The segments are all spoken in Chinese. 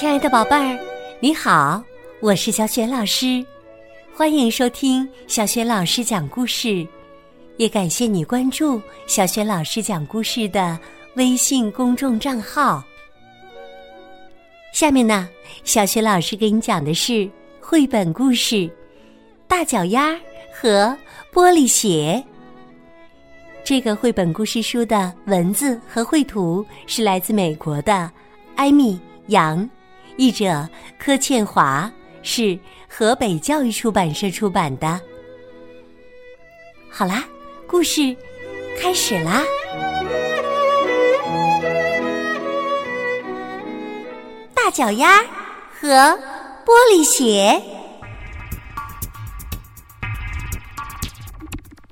亲爱的宝贝儿，你好，我是小雪老师，欢迎收听小雪老师讲故事，也感谢你关注小雪老师讲故事的微信公众账号。下面呢，小雪老师给你讲的是绘本故事《大脚丫和玻璃鞋》。这个绘本故事书的文字和绘图是来自美国的艾米杨。译者柯倩华是河北教育出版社出版的。好啦，故事开始啦！大脚丫和玻璃鞋。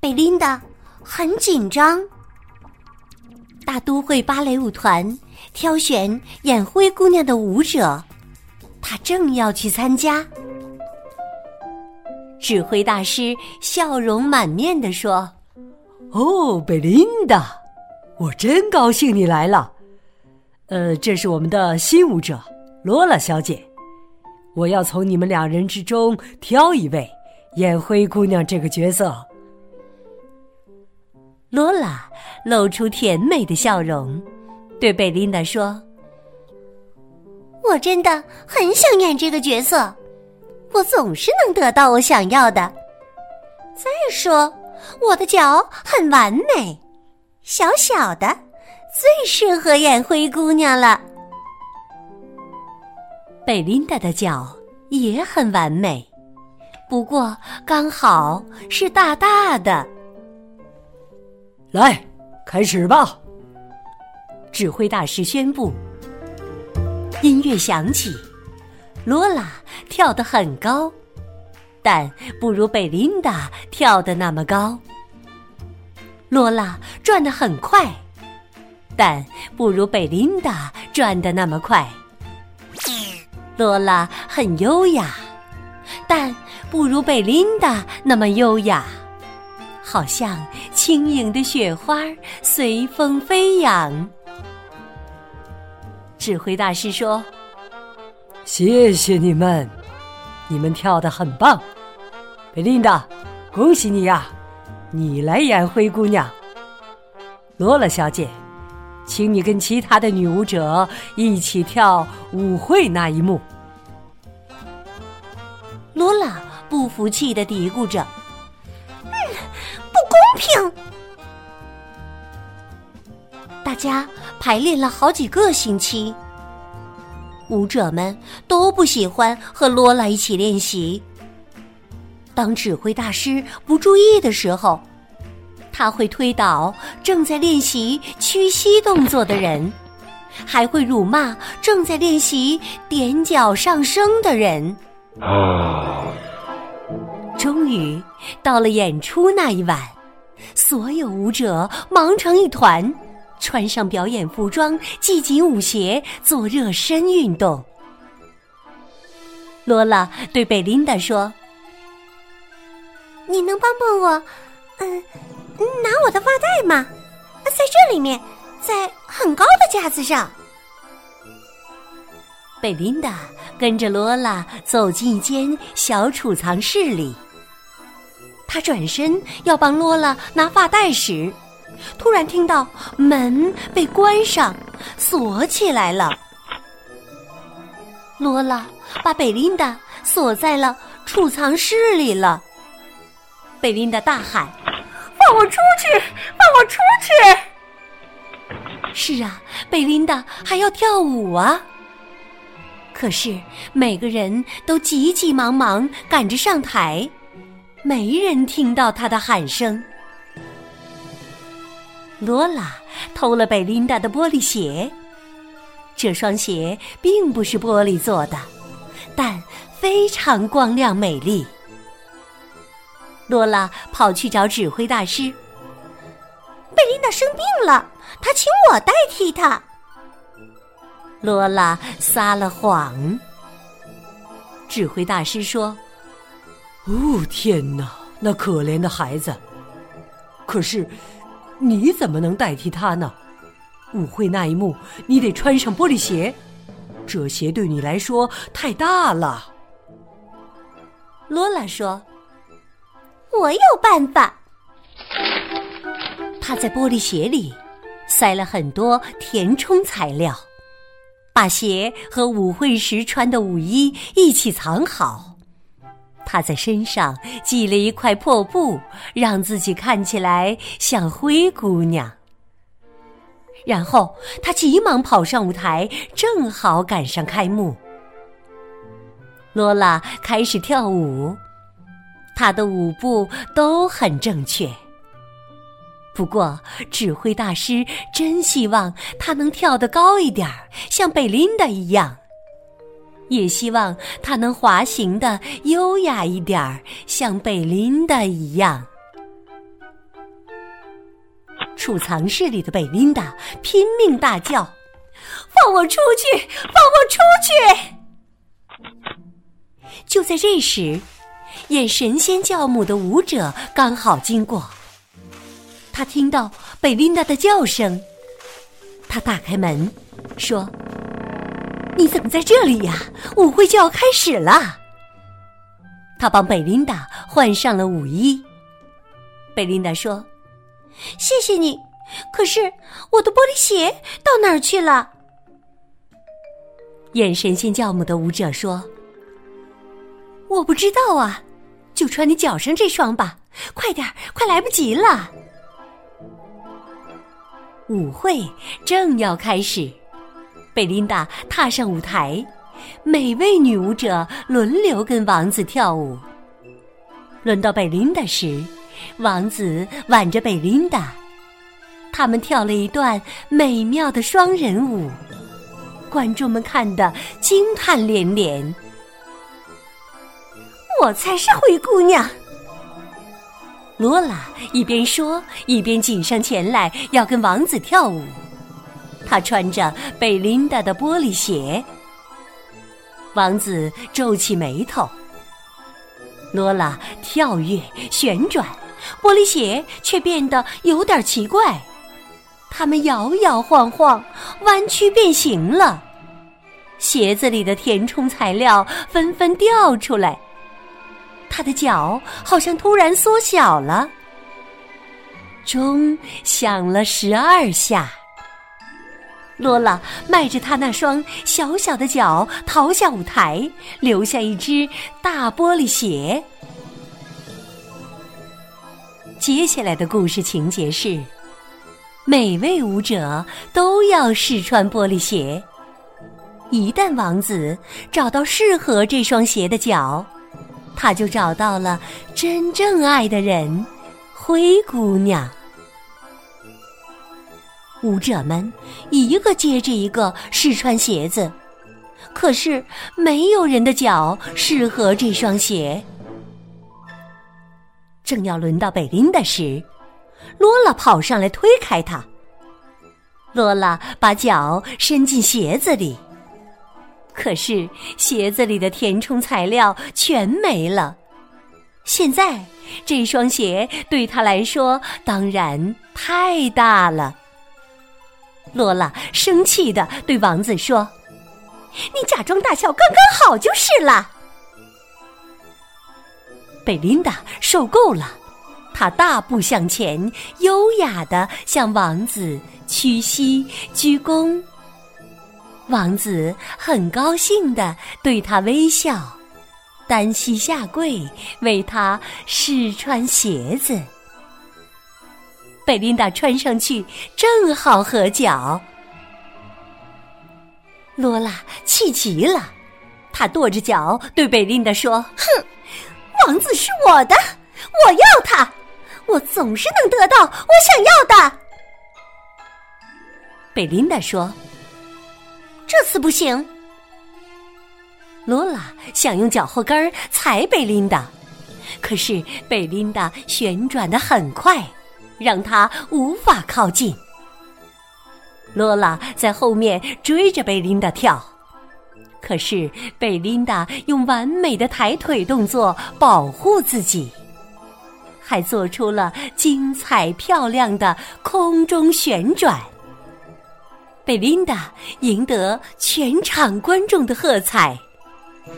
贝琳达很紧张。大都会芭蕾舞团挑选演灰姑娘的舞者。他正要去参加，指挥大师笑容满面的说：“哦，贝琳达，我真高兴你来了。呃，这是我们的新舞者罗拉小姐，我要从你们两人之中挑一位演灰姑娘这个角色。”罗拉露出甜美的笑容，对贝琳达说。我真的很想演这个角色，我总是能得到我想要的。再说，我的脚很完美，小小的，最适合演灰姑娘了。贝琳达的脚也很完美，不过刚好是大大的。来，开始吧！指挥大师宣布。音乐响起，罗拉跳得很高，但不如贝琳达跳得那么高。罗拉转得很快，但不如贝琳达转得那么快。罗拉很优雅，但不如贝琳达那么优雅，好像轻盈的雪花随风飞扬。指挥大师说：“谢谢你们，你们跳的很棒，贝琳达，恭喜你呀！你来演灰姑娘。罗拉小姐，请你跟其他的女舞者一起跳舞会那一幕。”罗拉不服气的嘀咕着：“嗯，不公平。”大家。排练了好几个星期，舞者们都不喜欢和罗拉一起练习。当指挥大师不注意的时候，他会推倒正在练习屈膝动作的人，还会辱骂正在练习踮脚上升的人。终于到了演出那一晚，所有舞者忙成一团。穿上表演服装，系紧舞鞋，做热身运动。罗拉对贝琳达说：“你能帮帮我，嗯，拿我的发带吗？在这里面，在很高的架子上。”贝琳达跟着罗拉走进一间小储藏室里，他转身要帮罗拉拿发带时。突然听到门被关上，锁起来了。罗拉把贝琳达锁在了储藏室里了。贝琳达大喊：“放我出去！放我出去！”是啊，贝琳达还要跳舞啊。可是每个人都急急忙忙赶着上台，没人听到他的喊声。罗拉偷了贝琳达的玻璃鞋。这双鞋并不是玻璃做的，但非常光亮美丽。罗拉跑去找指挥大师。贝琳达生病了，他请我代替她。罗拉撒了谎。指挥大师说：“哦，天哪，那可怜的孩子！可是……”你怎么能代替他呢？舞会那一幕，你得穿上玻璃鞋。这鞋对你来说太大了。罗拉说：“我有办法。”他在玻璃鞋里塞了很多填充材料，把鞋和舞会时穿的舞衣一起藏好。他在身上系了一块破布，让自己看起来像灰姑娘。然后他急忙跑上舞台，正好赶上开幕。罗拉开始跳舞，她的舞步都很正确。不过，指挥大师真希望她能跳得高一点儿，像贝琳达一样。也希望他能滑行的优雅一点儿，像贝琳达一样。储藏室里的贝琳达拼命大叫：“放我出去！放我出去！”就在这时，演神仙教母的舞者刚好经过。他听到贝琳达的叫声，他打开门，说。你怎么在这里呀？舞会就要开始了。他帮贝琳达换上了舞衣。贝琳达说：“谢谢你，可是我的玻璃鞋到哪儿去了？”演神仙教母的舞者说：“我不知道啊，就穿你脚上这双吧。快点，快来不及了。”舞会正要开始。贝琳达踏上舞台，每位女舞者轮流跟王子跳舞。轮到贝琳达时，王子挽着贝琳达，他们跳了一段美妙的双人舞，观众们看得惊叹连连。我才是灰姑娘！罗拉一边说，一边挤上前来要跟王子跳舞。他穿着贝琳达的玻璃鞋，王子皱起眉头。罗拉跳跃旋转，玻璃鞋却变得有点奇怪，它们摇摇晃晃，弯曲变形了。鞋子里的填充材料纷纷掉出来，他的脚好像突然缩小了。钟响了十二下。罗拉迈着她那双小小的脚逃下舞台，留下一只大玻璃鞋。接下来的故事情节是：每位舞者都要试穿玻璃鞋。一旦王子找到适合这双鞋的脚，他就找到了真正爱的人——灰姑娘。舞者们一个接着一个试穿鞋子，可是没有人的脚适合这双鞋。正要轮到贝琳达时，罗拉跑上来推开她。罗拉把脚伸进鞋子里，可是鞋子里的填充材料全没了。现在这双鞋对她来说当然太大了。罗拉生气的对王子说：“你假装大笑刚刚好就是了。”贝琳达受够了，她大步向前，优雅的向王子屈膝鞠躬。王子很高兴的对她微笑，单膝下跪为她试穿鞋子。贝琳达穿上去正好合脚。罗拉气极了，她跺着脚对贝琳达说：“哼，王子是我的，我要他，我总是能得到我想要的。”贝琳达说：“这次不行。”罗拉想用脚后跟踩贝琳达，可是贝琳达旋转的很快。让他无法靠近。罗拉在后面追着贝琳达跳，可是贝琳达用完美的抬腿动作保护自己，还做出了精彩漂亮的空中旋转。贝琳达赢得全场观众的喝彩，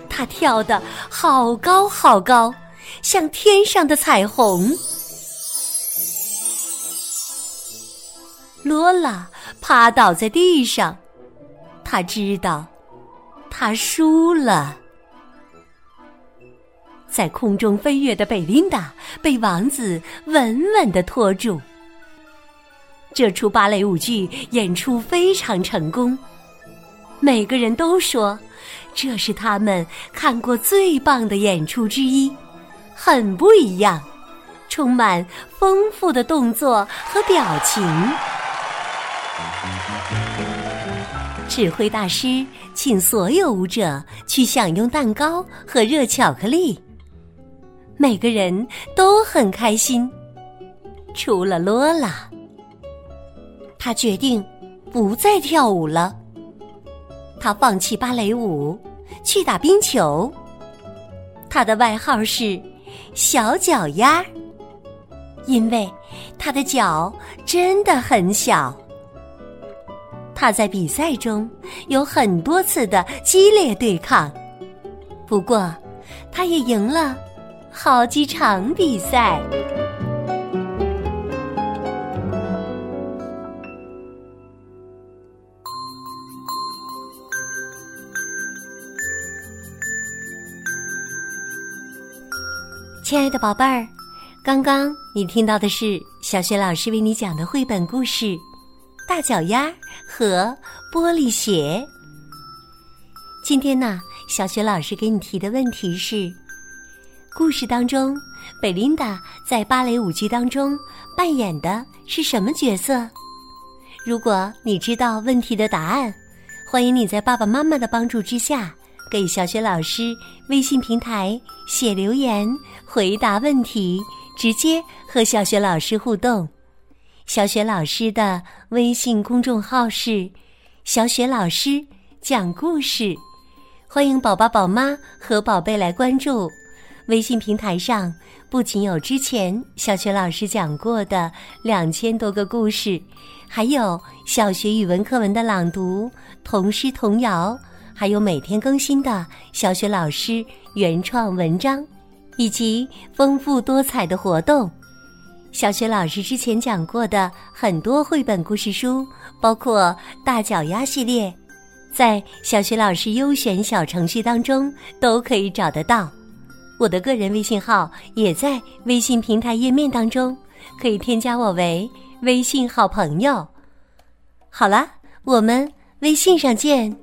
她跳得好高好高，像天上的彩虹。罗拉趴倒在地上，他知道，他输了。在空中飞跃的贝琳达被王子稳稳的拖住。这出芭蕾舞剧演出非常成功，每个人都说这是他们看过最棒的演出之一，很不一样，充满丰富的动作和表情。指挥大师请所有舞者去享用蛋糕和热巧克力，每个人都很开心，除了罗拉。他决定不再跳舞了。他放弃芭蕾舞，去打冰球。他的外号是“小脚丫”，因为他的脚真的很小。他在比赛中有很多次的激烈对抗，不过他也赢了好几场比赛。亲爱的宝贝儿，刚刚你听到的是小学老师为你讲的绘本故事《大脚丫和玻璃鞋》。今天呢，小雪老师给你提的问题是：故事当中，贝琳达在芭蕾舞剧当中扮演的是什么角色？如果你知道问题的答案，欢迎你在爸爸妈妈的帮助之下。给小雪老师微信平台写留言，回答问题，直接和小雪老师互动。小雪老师的微信公众号是“小雪老师讲故事”，欢迎宝宝、宝妈和宝贝来关注。微信平台上不仅有之前小雪老师讲过的两千多个故事，还有小学语文课文的朗读、童诗童谣。还有每天更新的小学老师原创文章，以及丰富多彩的活动。小学老师之前讲过的很多绘本故事书，包括大脚丫系列，在小学老师优选小程序当中都可以找得到。我的个人微信号也在微信平台页面当中，可以添加我为微信好朋友。好了，我们微信上见。